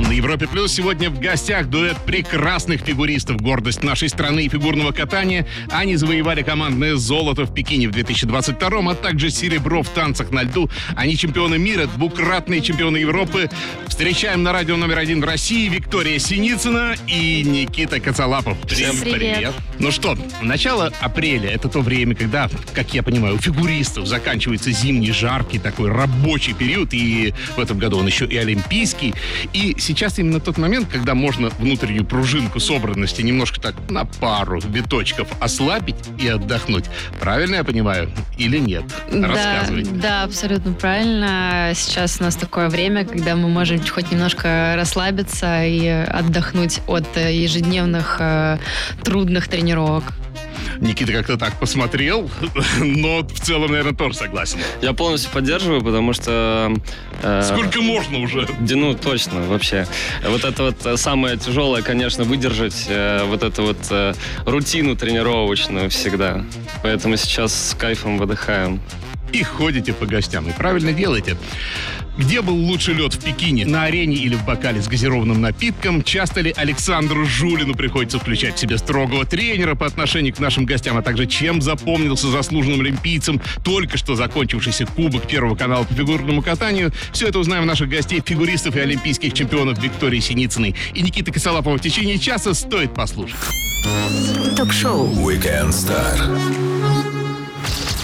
На Европе Плюс сегодня в гостях дуэт прекрасных фигуристов, гордость нашей страны и фигурного катания. Они завоевали командное золото в Пекине в 2022 а также серебро в танцах на льду. Они чемпионы мира, двукратные чемпионы Европы. Встречаем на радио номер один в России Виктория Синицына и Никита Коцалапов. Всем привет. Ну что, начало апреля — это то время, когда, как я понимаю, у фигуристов заканчивается зимний, жаркий такой рабочий период, и в этом году он еще и олимпийский. И сейчас именно тот момент, когда можно внутреннюю пружинку собранности немножко так на пару виточков ослабить и отдохнуть. Правильно я понимаю? Или нет? Рассказывайте. Да, да, абсолютно правильно. Сейчас у нас такое время, когда мы можем хоть немножко расслабиться и отдохнуть от э, ежедневных э, трудных тренировок. Никита как-то так посмотрел, но в целом, наверное, тоже согласен. Я полностью поддерживаю, потому что... э, Сколько можно уже? да, ну, точно, вообще. Вот это вот э, самое тяжелое, конечно, выдержать э, вот эту вот э, рутину тренировочную всегда. Поэтому сейчас с кайфом выдыхаем. И ходите по гостям. И правильно делаете. Где был лучший лед в Пекине? На арене или в бокале с газированным напитком? Часто ли Александру Жулину приходится включать в себе строгого тренера по отношению к нашим гостям, а также чем запомнился заслуженным олимпийцам только что закончившийся Кубок Первого канала по фигурному катанию? Все это узнаем у наших гостей, фигуристов и олимпийских чемпионов Виктории Синицыной и Никиты Косолапова в течение часа стоит послушать. Ток-шоу Weekend Star.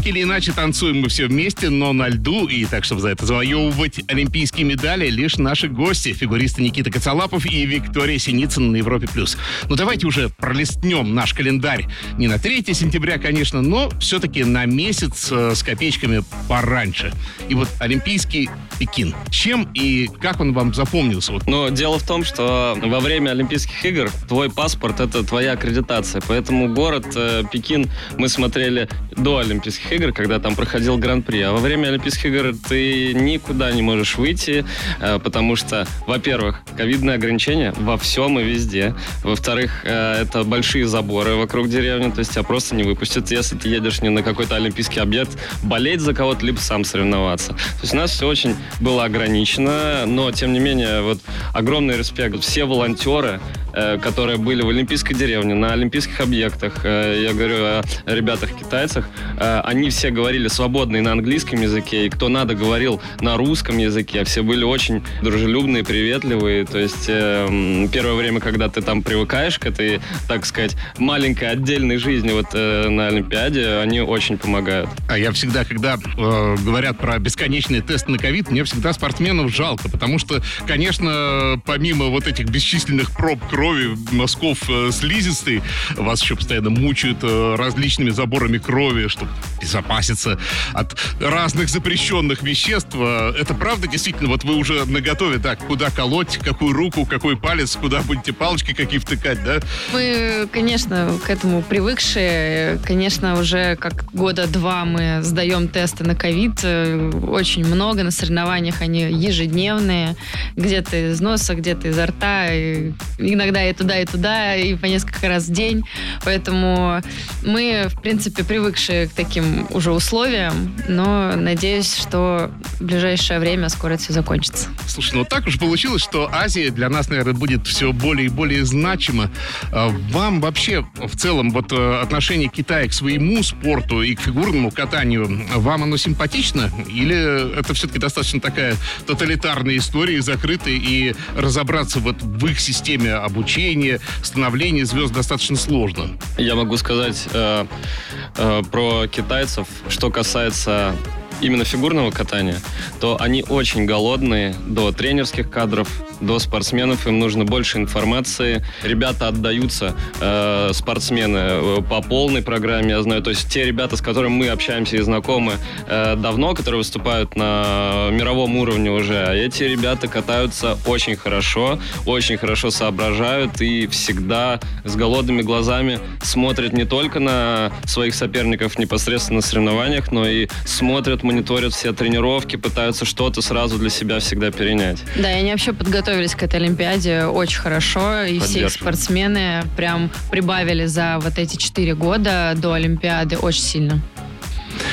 Так или иначе танцуем мы все вместе, но на льду, и так, чтобы за это завоевывать олимпийские медали, лишь наши гости, фигуристы Никита Коцалапов и Виктория Синицына на Европе+. плюс. Ну давайте уже пролистнем наш календарь. Не на 3 сентября, конечно, но все-таки на месяц э, с копеечками пораньше. И вот Олимпийский Пекин. Чем и как он вам запомнился? Вот Но дело в том, что во время Олимпийских игр твой паспорт — это твоя аккредитация. Поэтому город э, Пекин мы смотрели до Олимпийских игр, когда там проходил Гран-при. А во время Олимпийских игр ты никуда не можешь выйти, э, потому что, во-первых, ковидные ограничения во всем и везде. Во-вторых, э, это большие заборы вокруг деревни, то есть тебя просто не выпустят, если ты едешь не на какой-то олимпийский объект, болеть за кого-то, либо сам соревноваться. То есть у нас все очень было ограничено, но, тем не менее, вот огромный респект. Все волонтеры, э, которые были в Олимпийской деревне, на олимпийских объектах, я говорю о ребятах-китайцах, э, они все говорили свободно и на английском языке, и кто надо говорил на русском языке. Все были очень дружелюбные, приветливые. То есть э, первое время, когда ты там привыкаешь к этой, так сказать, маленькой отдельной жизни вот э, на Олимпиаде, они очень помогают. А я всегда, когда э, говорят про бесконечные тесты на ковид, мне всегда спортсменов жалко, потому что, конечно, помимо вот этих бесчисленных проб крови, мазков э, слизистой, вас еще постоянно мучают э, различными заборами крови, чтобы безопаситься от разных запрещенных веществ. Э, Это правда, действительно, вот вы уже наготове, так, куда колоть, какую руку, какой палец, куда будете палочки какие втыкать, да? Мы, конечно, к этому привыкшие. Конечно, уже как года два мы сдаем тесты на ковид. Э, Очень много на соревнованиях. Они ежедневные. Где-то из носа, где-то изо рта. и иногда и туда, и туда, и по несколько раз в день. Поэтому мы, в принципе, привыкшие к таким уже условиям. Но надеюсь, что в ближайшее время скоро это все закончится. Слушай, ну так уж получилось, что Азия для нас, наверное, будет все более и более значима. А Вам вообще в целом вот э, отношение Китая к своему спорту и к фигурному катанию, вам оно симпатично? Или это все-таки достаточно такая тоталитарная история, закрытая, и разобраться вот в их системе обучения, становления звезд достаточно сложно? Я могу сказать э, э, про китайцев, что касается именно фигурного катания, то они очень голодные до тренерских кадров, до спортсменов. Им нужно больше информации. Ребята отдаются, э, спортсмены, э, по полной программе, я знаю. То есть те ребята, с которыми мы общаемся и знакомы э, давно, которые выступают на мировом уровне уже, а эти ребята катаются очень хорошо, очень хорошо соображают и всегда с голодными глазами смотрят не только на своих соперников непосредственно на соревнованиях, но и смотрят, мониторят все тренировки, пытаются что-то сразу для себя всегда перенять. Да, и они вообще подготовились к этой Олимпиаде очень хорошо, и все их спортсмены прям прибавили за вот эти четыре года до Олимпиады очень сильно.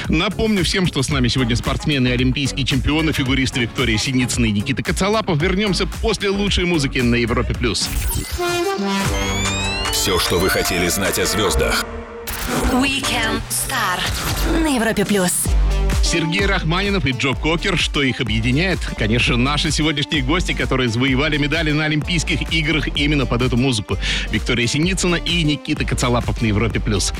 Напомню всем, что с нами сегодня спортсмены и олимпийские чемпионы, фигуристы Виктория Синицына и Никита Коцалапов. Вернемся после лучшей музыки на Европе+. плюс. Все, что вы хотели знать о звездах. Weekend Star на Европе+. плюс. Сергей Рахманинов и Джо Кокер. Что их объединяет? Конечно, наши сегодняшние гости, которые завоевали медали на Олимпийских играх именно под эту музыку. Виктория Синицына и Никита Коцалапов на Европе+. плюс.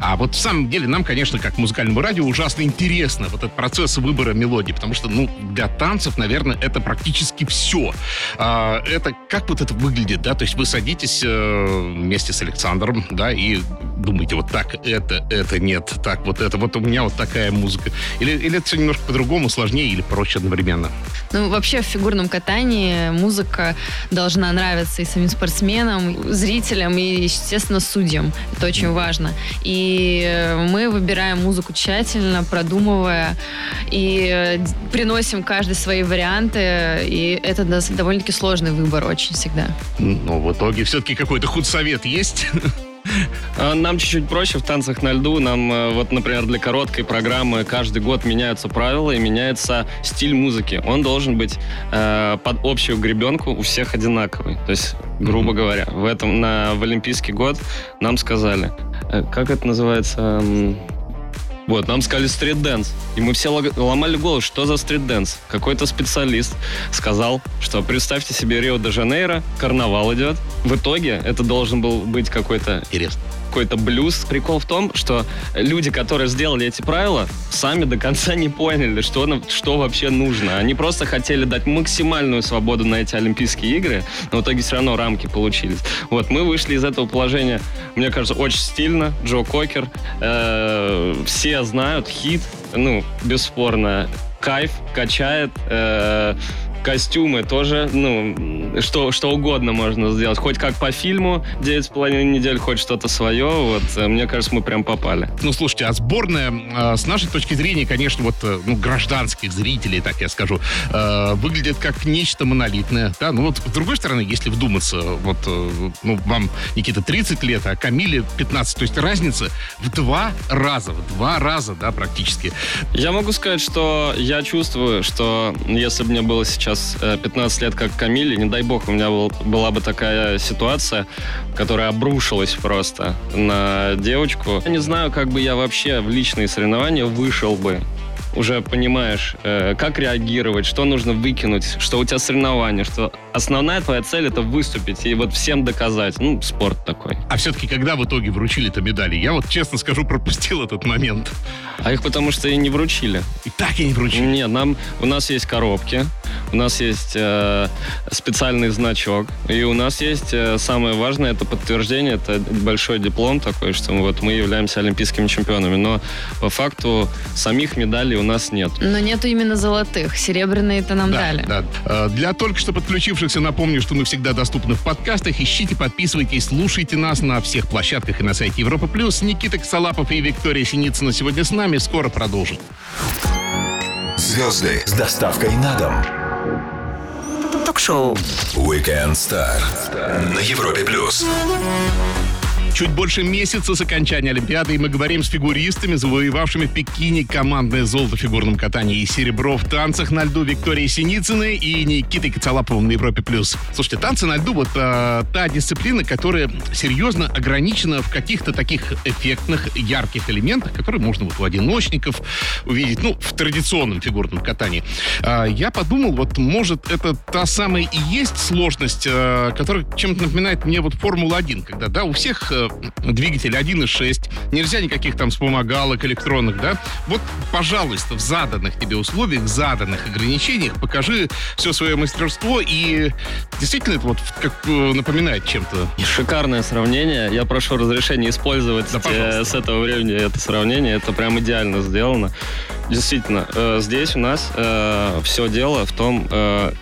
А вот в самом деле нам, конечно, как музыкальному радио, ужасно интересно вот этот процесс выбора мелодии, потому что, ну, для танцев, наверное, это практически все. А, это как вот это выглядит, да? То есть вы садитесь э, вместе с Александром, да, и думаете, вот так, это, это нет, так, вот это, вот у меня вот такая музыка. Или или, это все немножко по-другому, сложнее или проще одновременно? Ну, вообще в фигурном катании музыка должна нравиться и самим спортсменам, зрителям и, естественно, судьям. Это очень важно. И мы выбираем музыку тщательно, продумывая, и приносим каждый свои варианты, и это довольно-таки сложный выбор очень всегда. Но в итоге все-таки какой-то худсовет есть? А, нам чуть-чуть проще в танцах на льду. Нам, э, вот, например, для короткой программы каждый год меняются правила и меняется стиль музыки. Он должен быть э, под общую гребенку у всех одинаковый. То есть, грубо mm-hmm. говоря, в этом на в Олимпийский год нам сказали, э, как это называется? Вот, нам сказали street dance. И мы все ломали голову, что за street dance. Какой-то специалист сказал, что представьте себе Рио-де-Жанейро, карнавал идет. В итоге это должен был быть какой-то... Интересно какой-то блюз. Прикол в том, что люди, которые сделали эти правила, сами до конца не поняли, что, что вообще нужно. Они просто хотели дать максимальную свободу на эти Олимпийские игры, но в итоге все равно рамки получились. Вот, мы вышли из этого положения, мне кажется, очень стильно. Джо Кокер. Э, все знают, хит, ну, бесспорно, кайф, качает. Э, костюмы тоже, ну, что, что угодно можно сделать. Хоть как по фильму 9,5 недель, хоть что-то свое. Вот, э, мне кажется, мы прям попали. Ну, слушайте, а сборная, э, с нашей точки зрения, конечно, вот, э, ну, гражданских зрителей, так я скажу, выглядит как нечто монолитное, да, ну, вот, с другой стороны, если вдуматься, вот, ну, вам, Никита, 30 лет, а Камиле 15, то есть разница в два раза, в два раза, да, практически. Я могу сказать, что я чувствую, что если бы мне было сейчас сейчас 15 э, лет как Камиле, не дай бог, у меня был, была бы такая ситуация, которая обрушилась просто на девочку. Я не знаю, как бы я вообще в личные соревнования вышел бы уже понимаешь, э, как реагировать, что нужно выкинуть, что у тебя соревнования, что основная твоя цель это выступить и вот всем доказать. Ну, спорт такой. А все-таки когда в итоге вручили-то медали? Я вот, честно скажу, пропустил этот момент. А их потому что и не вручили. И так и не вручили? Нет, нам, у нас есть коробки, у нас есть э, специальный значок, и у нас есть э, самое важное, это подтверждение, это большой диплом такой, что вот мы являемся олимпийскими чемпионами. Но по факту самих медалей у нас нет. Но нету именно золотых. Серебряные это нам да, дали. Да. Э, для только что подключившихся напомню, что мы всегда доступны в подкастах. Ищите, подписывайтесь, слушайте нас на всех площадках и на сайте Европа Плюс. Никита Косолапов и Виктория Синицына сегодня с нами. Скоро продолжим. Звезды с доставкой на дом. Ток-шоу. Weekend Star на Европе Плюс. Чуть больше месяца с окончания Олимпиады, и мы говорим с фигуристами, завоевавшими в Пекине командное золото в фигурном катании и серебро в танцах на льду Виктории Синицыной и Никитой Коцалаповым на Европе+. плюс. Слушайте, танцы на льду — вот а, та дисциплина, которая серьезно ограничена в каких-то таких эффектных, ярких элементах, которые можно вот у одиночников увидеть, ну, в традиционном фигурном катании. А, я подумал, вот, может, это та самая и есть сложность, а, которая чем-то напоминает мне вот Формула-1, когда, да, у всех а, двигатель 1.6, нельзя никаких там вспомогалок электронных, да? Вот, пожалуйста, в заданных тебе условиях, заданных ограничениях покажи все свое мастерство и действительно это вот как э, напоминает чем-то. Шикарное сравнение. Я прошу разрешения использовать да, э, с этого времени это сравнение. Это прям идеально сделано. Действительно, э, здесь у нас э, все дело в том, э,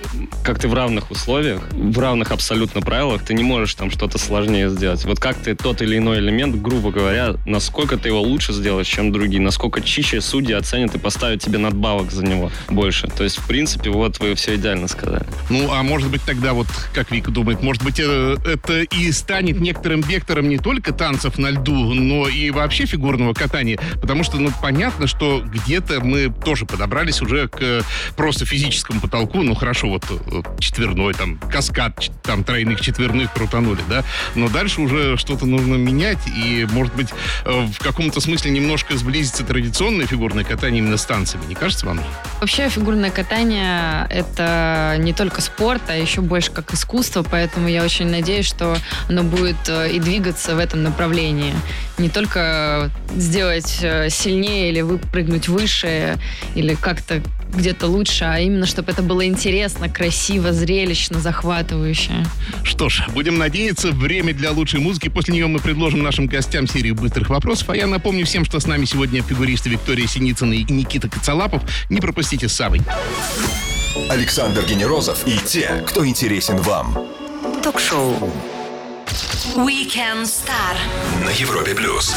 как ты в равных условиях, в равных абсолютно правилах, ты не можешь там что-то сложнее сделать. Вот как ты то тот или иной элемент, грубо говоря, насколько ты его лучше сделаешь, чем другие, насколько чище судьи оценят и поставят тебе надбавок за него больше. То есть, в принципе, вот вы все идеально сказали. Ну, а может быть тогда вот, как Вика думает, может быть э, это и станет некоторым вектором не только танцев на льду, но и вообще фигурного катания, потому что, ну, понятно, что где-то мы тоже подобрались уже к э, просто физическому потолку, ну, хорошо, вот э, четверной, там, каскад, там, тройных, четверных крутанули, да, но дальше уже что-то нужно менять, и, может быть, в каком-то смысле немножко сблизиться традиционное фигурное катание именно с танцами, не кажется вам? Вообще фигурное катание — это не только спорт, а еще больше как искусство, поэтому я очень надеюсь, что оно будет и двигаться в этом направлении. Не только сделать сильнее или выпрыгнуть выше, или как-то где-то лучше, а именно, чтобы это было интересно, красиво, зрелищно, захватывающе. Что ж, будем надеяться, время для лучшей музыки. После нее мы предложим нашим гостям серию быстрых вопросов. А я напомню всем, что с нами сегодня фигуристы Виктория Синицына и Никита Коцалапов. Не пропустите с Савой. Александр Генерозов и те, кто интересен вам. Ток-шоу Weekend Star На Европе плюс.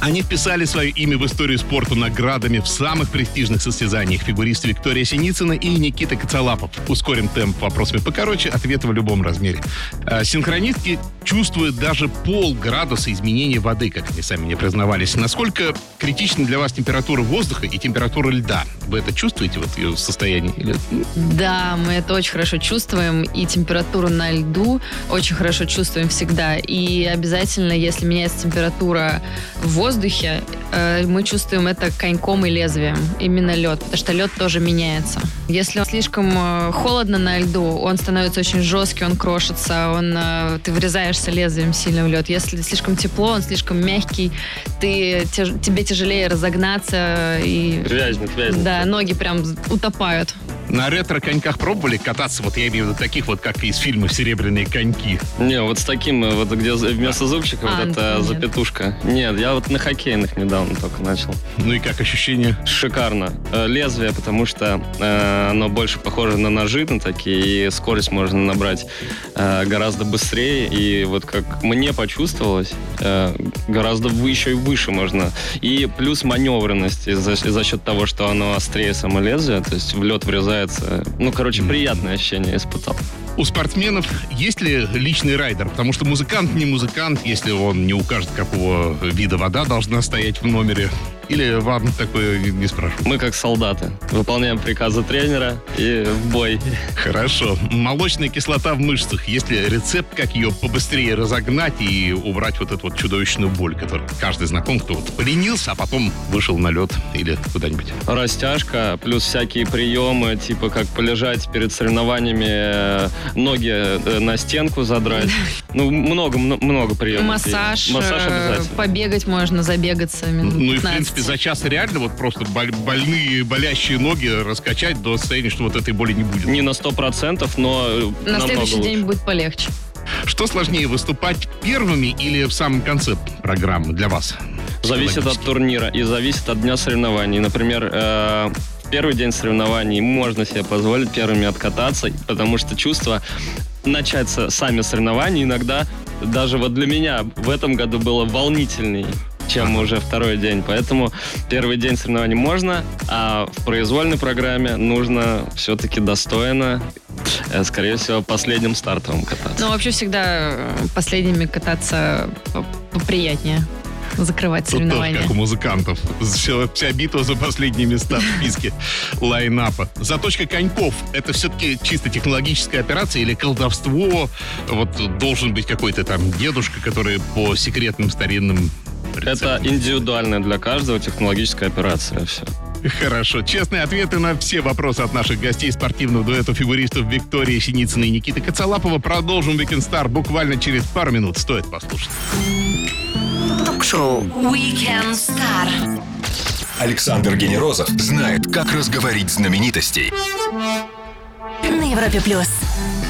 Они вписали свое имя в историю спорта наградами в самых престижных состязаниях. Фигуристы Виктория Синицына и Никита Коцалапов. Ускорим темп вопросами покороче, ответы в любом размере. А, синхронистки чувствуют даже полградуса изменения воды, как они сами мне признавались. Насколько критична для вас температура воздуха и температура льда? Вы это чувствуете, вот ее состояние? Или... Да, мы это очень хорошо чувствуем. И температуру на льду очень хорошо чувствуем всегда. И обязательно, если меняется температура воздуха, воздухе э, мы чувствуем это коньком и лезвием. Именно лед, потому что лед тоже меняется. Если слишком э, холодно на льду, он становится очень жесткий, он крошится, он, э, ты врезаешься лезвием сильно в лед. Если слишком тепло, он слишком мягкий, ты, тебе тяжелее разогнаться. И, вязнет, вязнет. Да, ноги прям утопают. На ретро-коньках пробовали кататься? Вот я имею в виду таких вот, как из фильмов «Серебряные коньки». Не, вот с таким, вот где вместо зубчика а, вот эта нет. запятушка. Нет, я вот на хоккейных недавно только начал. Ну и как ощущение? Шикарно. Э, лезвие, потому что э, оно больше похоже на ножи на такие, и скорость можно набрать э, гораздо быстрее. И вот как мне почувствовалось, э, гораздо выше и выше можно. И плюс маневренность за, за счет того, что оно острее само лезвие, то есть в лед врезает нравится. Ну, короче, приятное ощущение испытал. У спортсменов есть ли личный райдер? Потому что музыкант не музыкант, если он не укажет, какого вида вода должна стоять в номере. Или вам такое не спрашивают? Мы как солдаты. Выполняем приказы тренера и в бой. Хорошо. Молочная кислота в мышцах. Есть ли рецепт, как ее побыстрее разогнать и убрать вот эту вот чудовищную боль, которую каждый знаком, кто вот поленился, а потом вышел на лед или куда-нибудь? Растяжка, плюс всякие приемы, типа как полежать перед соревнованиями, э, ноги э, на стенку задрать. Ну, много, много приемов. Массаж. Массаж э, обязательно. Побегать можно, забегаться минут Ну и, в принципе, принципе, за час реально вот просто больные, болящие ноги раскачать до состояния, что вот этой боли не будет? Не на сто процентов, но На следующий лучше. день будет полегче. Что сложнее, выступать первыми или в самом конце программы для вас? Зависит от турнира и зависит от дня соревнований. Например, э, первый день соревнований можно себе позволить первыми откататься, потому что чувство начать сами соревнования иногда даже вот для меня в этом году было волнительней чем уже второй день. Поэтому первый день соревнований можно, а в произвольной программе нужно все-таки достойно э, скорее всего, последним стартовым кататься. Ну, вообще всегда э, последними кататься поприятнее закрывать Тут соревнования. Тоже, как у музыкантов. Все, вся битва за последние места в списке лайнапа. Заточка коньков — это все-таки чисто технологическая операция или колдовство? Вот должен быть какой-то там дедушка, который по секретным старинным это индивидуальная для каждого технологическая операция. Все. Хорошо. Честные ответы на все вопросы от наших гостей спортивного дуэта фигуристов Виктории Синицыной и Никиты Коцалапова. Продолжим Weekend Star буквально через пару минут. Стоит послушать. Ток-шоу Weekend Star. Александр Генерозов знает, как разговорить знаменитостей. На Европе Плюс.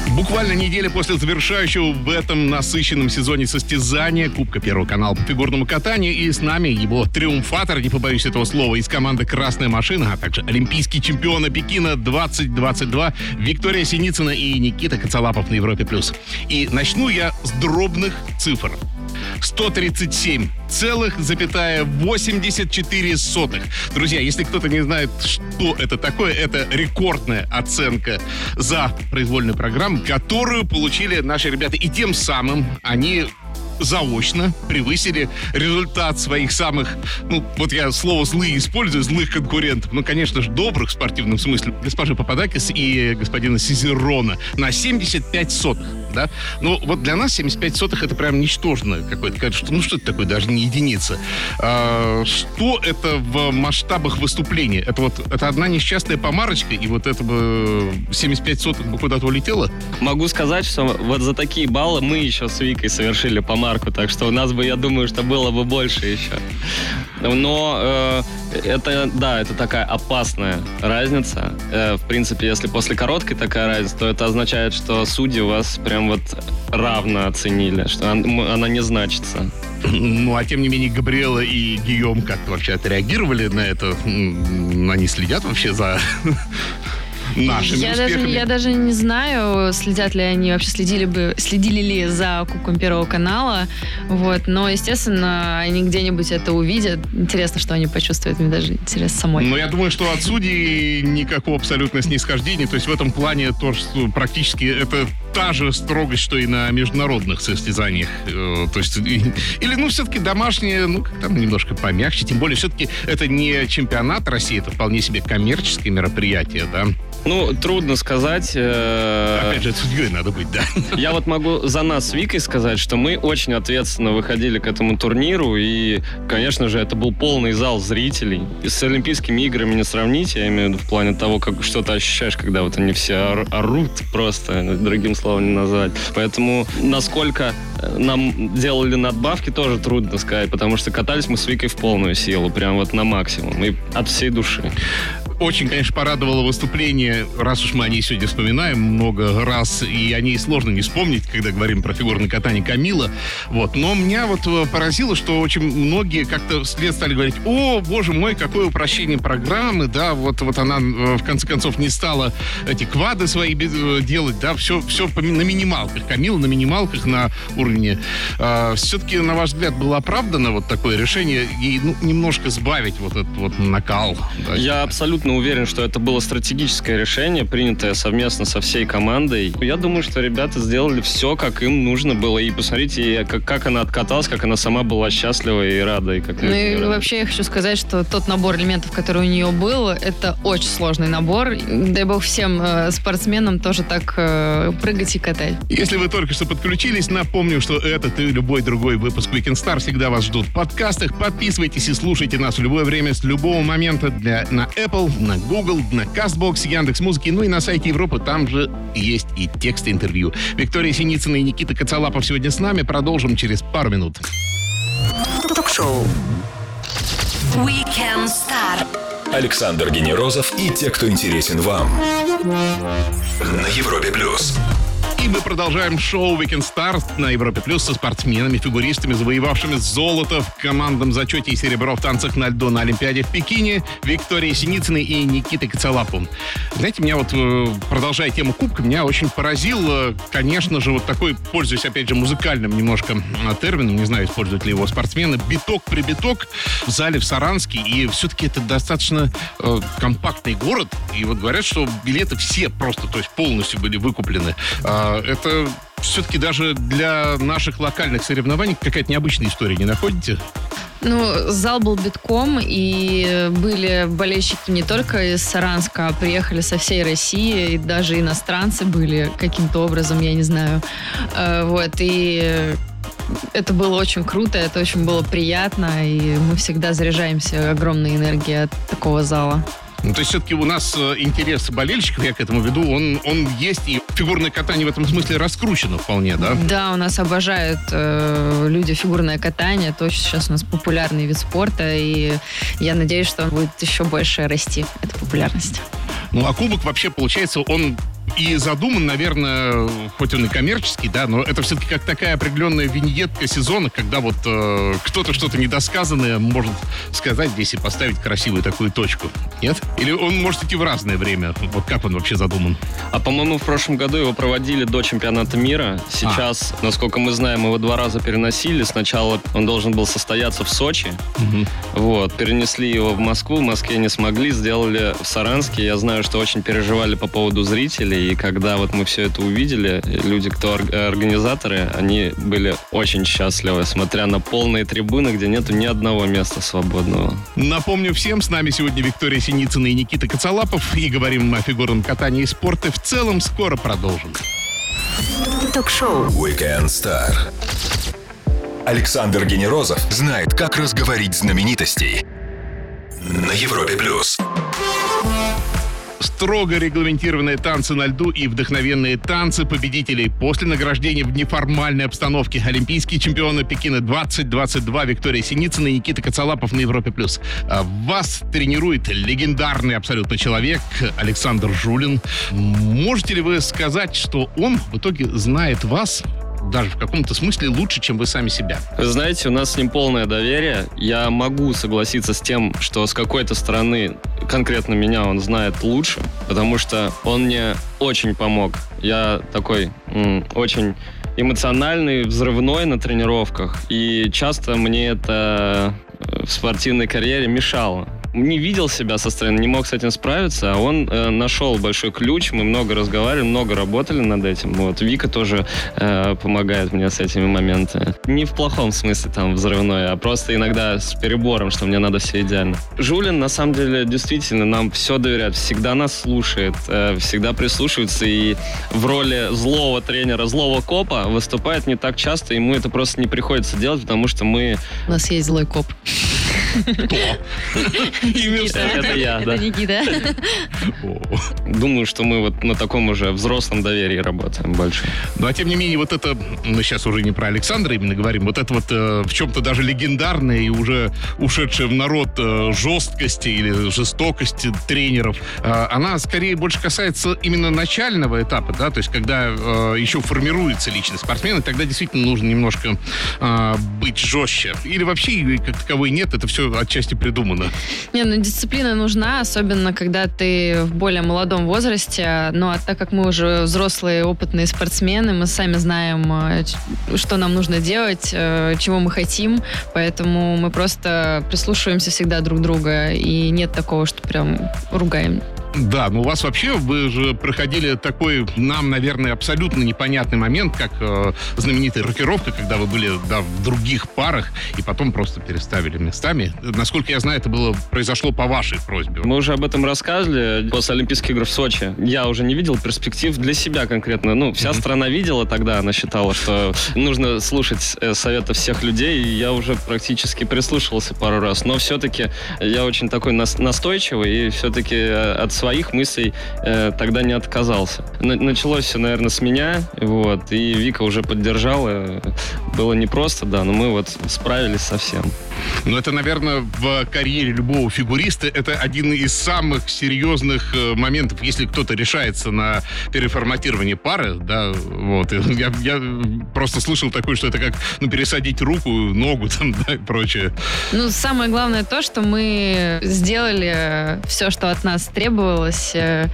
Буквально неделя после завершающего в этом насыщенном сезоне состязания Кубка Первого канала по фигурному катанию и с нами его триумфатор, не побоюсь этого слова, из команды «Красная машина», а также олимпийские чемпионы Пекина 2022 Виктория Синицына и Никита Коцалапов на Европе+. плюс. И начну я с дробных цифр. 137,84. Друзья, если кто-то не знает, что это такое, это рекордная оценка за произвольную программу, которую получили наши ребята. И тем самым они заочно превысили результат своих самых, ну, вот я слово «злые» использую, злых конкурентов, ну, конечно же, добрых в спортивном смысле, госпожи Пападакис и господина Сизерона на 75 сотых, да? Ну, вот для нас 75 сотых это прям ничтожно какое-то, что, ну, что это такое, даже не единица. А, что это в масштабах выступления? Это вот, это одна несчастная помарочка, и вот это бы 75 сотых бы куда-то улетело? Могу сказать, что вот за такие баллы мы еще с Викой совершили помарку марку, так что у нас бы, я думаю, что было бы больше еще. Но э, это, да, это такая опасная разница. Э, в принципе, если после короткой такая разница, то это означает, что судьи вас прям вот равно оценили, что она не значится. Ну, а тем не менее, Габриэла и Гийом как-то вообще отреагировали на это? Они следят вообще за нашими я Даже, я даже не знаю, следят ли они, вообще следили бы, следили ли за Кубком Первого канала, вот, но, естественно, они где-нибудь это увидят. Интересно, что они почувствуют, мне даже интересно самой. Но я думаю, что от судей никакого абсолютно снисхождения, то есть в этом плане то, что практически это та же строгость, что и на международных состязаниях. Э, то есть, или, ну, все-таки домашние, ну, там немножко помягче. Тем более, все-таки это не чемпионат России, это вполне себе коммерческое мероприятие, да. Ну, трудно сказать. Э, Опять же, судьей надо быть, да. Я вот могу за нас с Викой сказать, что мы очень ответственно выходили к этому турниру, и, конечно же, это был полный зал зрителей. И с Олимпийскими играми не сравнить, я имею в виду в плане того, как что ты ощущаешь, когда вот они все орут просто, другим словом не назвать. Поэтому насколько э, нам делали надбавки, тоже трудно сказать, потому что катались мы с Викой в полную силу, прям вот на максимум, и от всей души. Очень, конечно, порадовало выступление, раз уж мы о ней сегодня вспоминаем много раз, и о ней сложно не вспомнить, когда говорим про фигурное катание Камила. Вот. Но меня вот э, поразило, что очень многие как-то вслед стали говорить, о, боже мой, какое упрощение программы, да, вот, вот она э, в конце концов не стала эти квады свои э, делать, да, все, все на минималках. Камила на минималках на уровне. А, все-таки, на ваш взгляд, было оправдано вот такое решение и ну, немножко сбавить вот этот вот накал? Да? Я абсолютно абсолютно уверен, что это было стратегическое решение, принятое совместно со всей командой. Я думаю, что ребята сделали все, как им нужно было. И посмотрите, как, как она откаталась, как она сама была счастлива и рада. И как ну и рада. вообще я хочу сказать, что тот набор элементов, который у нее был, это очень сложный набор. Дай бог всем э, спортсменам тоже так э, прыгать и катать. Если вы только что подключились, напомню, что этот и любой другой выпуск Weekend Star всегда вас ждут в подкастах. Подписывайтесь и слушайте нас в любое время, с любого момента для, на Apple, на Google, на CastBox, Яндекс Музыки, ну и на сайте Европы, там же есть и текст интервью. Виктория Синицына и Никита Коцалапов сегодня с нами. Продолжим через пару минут. Ток-шоу Weekend Star. Александр Генерозов и те, кто интересен вам. На Европе плюс. И мы продолжаем шоу Weekend Stars на Европе Плюс со спортсменами, фигуристами, завоевавшими золото в командном зачете и серебро в танцах на льду на Олимпиаде в Пекине, Викторией Синицыной и Никитой Коцелапу. Знаете, меня вот, э, продолжая тему Кубка, меня очень поразил, конечно же, вот такой, пользуясь, опять же, музыкальным немножко э, термином, не знаю, используют ли его спортсмены, биток при биток в зале в Саранске. И все-таки это достаточно э, компактный город. И вот говорят, что билеты все просто, то есть полностью были выкуплены. Э, это все-таки даже для наших локальных соревнований какая-то необычная история, не находите? Ну, зал был битком, и были болельщики не только из Саранска, а приехали со всей России, и даже иностранцы были каким-то образом, я не знаю. Э, вот, и это было очень круто, это очень было приятно, и мы всегда заряжаемся огромной энергией от такого зала. Ну, то есть все-таки у нас э, интерес болельщиков, я к этому веду, он, он есть, и фигурное катание в этом смысле раскручено вполне, да? Да, у нас обожают э, люди фигурное катание, очень сейчас у нас популярный вид спорта, и я надеюсь, что он будет еще больше расти, эта популярность. Ну, а кубок вообще, получается, он и задуман, наверное, хоть он и коммерческий, да, но это все-таки как такая определенная виньетка сезона, когда вот э, кто-то что-то недосказанное может сказать здесь и поставить красивую такую точку. Нет? Или он может идти в разное время? Вот как он вообще задуман? А по-моему, в прошлом году его проводили до чемпионата мира. Сейчас, а. насколько мы знаем, его два раза переносили. Сначала он должен был состояться в Сочи. Угу. Вот. Перенесли его в Москву. В Москве не смогли. Сделали в Саранске. Я знаю, что очень переживали по поводу зрителей. И когда вот мы все это увидели, люди, кто организаторы, они были очень счастливы, смотря на полные трибуны, где нету ни одного места свободного. Напомню всем, с нами сегодня Виктория Синицына и Никита Коцалапов. И говорим о фигурном катании и спорте. В целом скоро продолжим. Ток-шоу Weekend Star. Александр Генерозов знает, как разговорить знаменитостей на Европе плюс строго регламентированные танцы на льду и вдохновенные танцы победителей после награждения в неформальной обстановке. Олимпийские чемпионы Пекина 2022 Виктория Синицына и Никита Коцалапов на Европе+. плюс. А вас тренирует легендарный абсолютно человек Александр Жулин. Можете ли вы сказать, что он в итоге знает вас даже в каком-то смысле лучше, чем вы сами себя. Вы знаете, у нас с ним полное доверие. Я могу согласиться с тем, что с какой-то стороны конкретно меня он знает лучше, потому что он мне очень помог. Я такой очень эмоциональный, взрывной на тренировках, и часто мне это в спортивной карьере мешало не видел себя со стороны, не мог с этим справиться, а он э, нашел большой ключ, мы много разговаривали, много работали над этим. Вот Вика тоже э, помогает мне с этими моментами. Не в плохом смысле там взрывной, а просто иногда с перебором, что мне надо все идеально. Жулин на самом деле действительно нам все доверяет, всегда нас слушает, э, всегда прислушивается и в роли злого тренера, злого копа выступает не так часто, ему это просто не приходится делать, потому что мы... У нас есть злой коп. Кто? Это я, да. Это Никита. Думаю, что мы вот на таком уже взрослом доверии работаем больше. Ну, а тем не менее, вот это, мы сейчас уже не про Александра именно говорим, вот это вот э, в чем-то даже легендарное и уже ушедшая в народ э, жесткости или жестокости тренеров, э, она скорее больше касается именно начального этапа, да, то есть когда еще формируется личность спортсмена, тогда действительно нужно немножко быть жестче. Или вообще как таковой нет, это все отчасти придумано. Не, ну дисциплина нужна, особенно когда ты в более молодом возрасте. Ну а так как мы уже взрослые, опытные спортсмены, мы сами знаем, э, что нам нужно делать, э, чего мы хотим, поэтому мы просто прислушиваемся всегда друг друга, и нет такого, что прям ругаем. Да, ну у вас вообще, вы же проходили такой нам, наверное, абсолютно непонятный момент, как э, знаменитая рокировка, когда вы были да, в других парах и потом просто переставили местами. Насколько я знаю, это было произошло по вашей просьбе. Мы уже об этом рассказывали после Олимпийских игр в Сочи. Я уже не видел перспектив для себя конкретно. Ну, вся mm-hmm. страна видела тогда, она считала, что нужно слушать э, советы всех людей, и я уже практически прислушивался пару раз. Но все-таки я очень такой нас- настойчивый, и все-таки э, от своих мыслей э, тогда не отказался. началось все, наверное, с меня, вот, и Вика уже поддержала. Было непросто, да, но мы вот справились со всем. Ну, это, наверное, в карьере любого фигуриста это один из самых серьезных э, моментов, если кто-то решается на переформатирование пары, да, вот. Я, я просто слышал такое, что это как, ну, пересадить руку, ногу там, да, и прочее. Ну, самое главное то, что мы сделали все, что от нас требовалось, э,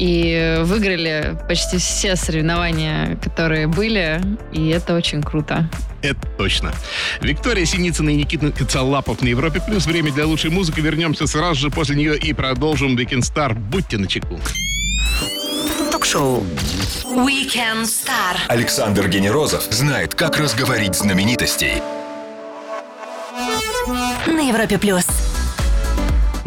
и выиграли почти все соревнования, которые были, и это очень круто. Это точно. Виктория Синицына и Никита Кацалапов на Европе Плюс. Время для лучшей музыки. Вернемся сразу же после нее и продолжим Weekend Star. Будьте начеку. Ток-шоу Weekend Star. Александр Генерозов знает, как разговорить знаменитостей. На Европе Плюс.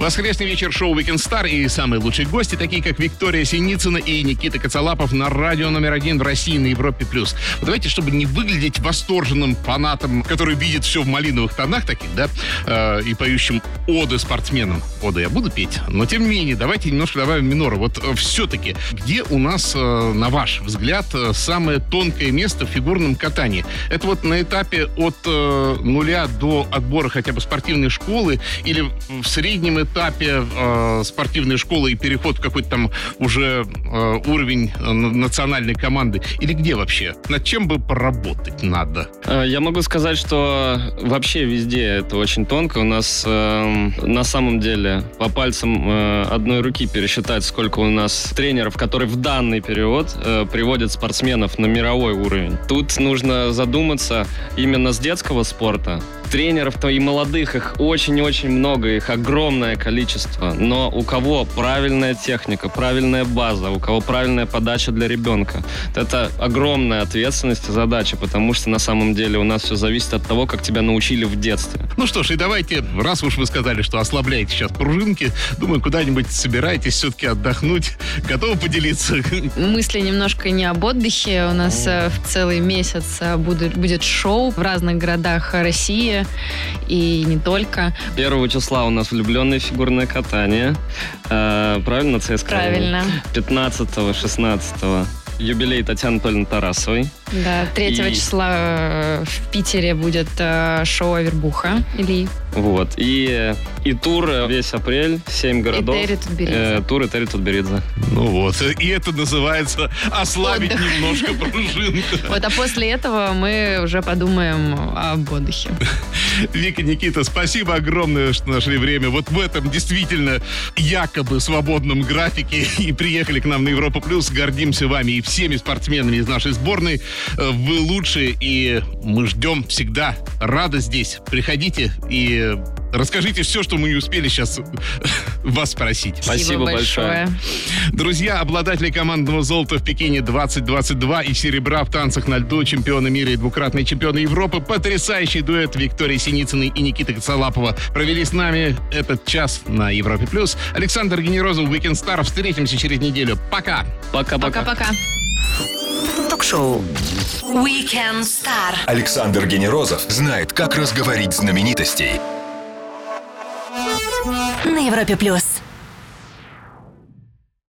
Воскресный вечер шоу Weekend Star и самые лучшие гости, такие как Виктория Синицына и Никита Коцалапов на радио номер один в России на Европе+. плюс. Давайте, чтобы не выглядеть восторженным фанатом, который видит все в малиновых тонах таких, да, э, и поющим оды спортсменам. Оды я буду петь, но тем не менее, давайте немножко добавим минора. Вот э, все-таки, где у нас, э, на ваш взгляд, э, самое тонкое место в фигурном катании? Это вот на этапе от э, нуля до отбора хотя бы спортивной школы или в среднем это этапе э, спортивной школы и переход в какой-то там уже э, уровень э, национальной команды? Или где вообще? Над чем бы поработать надо? Э, я могу сказать, что вообще везде это очень тонко. У нас э, на самом деле по пальцам э, одной руки пересчитать, сколько у нас тренеров, которые в данный период э, приводят спортсменов на мировой уровень. Тут нужно задуматься именно с детского спорта, тренеров-то и молодых, их очень-очень много, их огромное количество. Но у кого правильная техника, правильная база, у кого правильная подача для ребенка. Это огромная ответственность и задача, потому что на самом деле у нас все зависит от того, как тебя научили в детстве. Ну что ж, и давайте, раз уж вы сказали, что ослабляете сейчас пружинки, думаю, куда-нибудь собираетесь все-таки отдохнуть. Готовы поделиться? Мысли немножко не об отдыхе. У нас э, в целый месяц э, будет, будет шоу в разных городах России и не только. Первого числа у нас влюбленное фигурное катание. Э, правильно, ЦСКА? Правильно. 15-16 юбилей Татьяны Анатольевны Тарасовой. Да, 3 и... числа э, в Питере будет э, шоу Авербуха Ильи. Вот. И, и тур весь апрель, 7 городов. И Терри Тутберидзе. Э, тур и Терри Тутберидзе. Ну вот. И это называется ослабить Отдых. немножко пружинку. Вот, а после этого мы уже подумаем об отдыхе. Вика, Никита, спасибо огромное, что нашли время вот в этом действительно якобы свободном графике и приехали к нам на Европа Плюс. Гордимся вами и всеми спортсменами из нашей сборной. Э, вы лучшие, и мы ждем всегда. Рада здесь. Приходите и Расскажите все, что мы не успели сейчас вас спросить. Спасибо, Спасибо большое. Друзья, обладатели командного золота в Пекине 2022 и серебра в танцах на льду, чемпионы мира и двукратные чемпионы Европы, потрясающий дуэт Виктории Синицыной и Никиты Коцалапова провели с нами этот час на Европе+. плюс. Александр Генерозов, Weekend Star. Встретимся через неделю. Пока. Пока-пока. Пока-пока. Ток-шоу Weekend Star. Александр Генерозов знает, как разговорить знаменитостей на Европе плюс.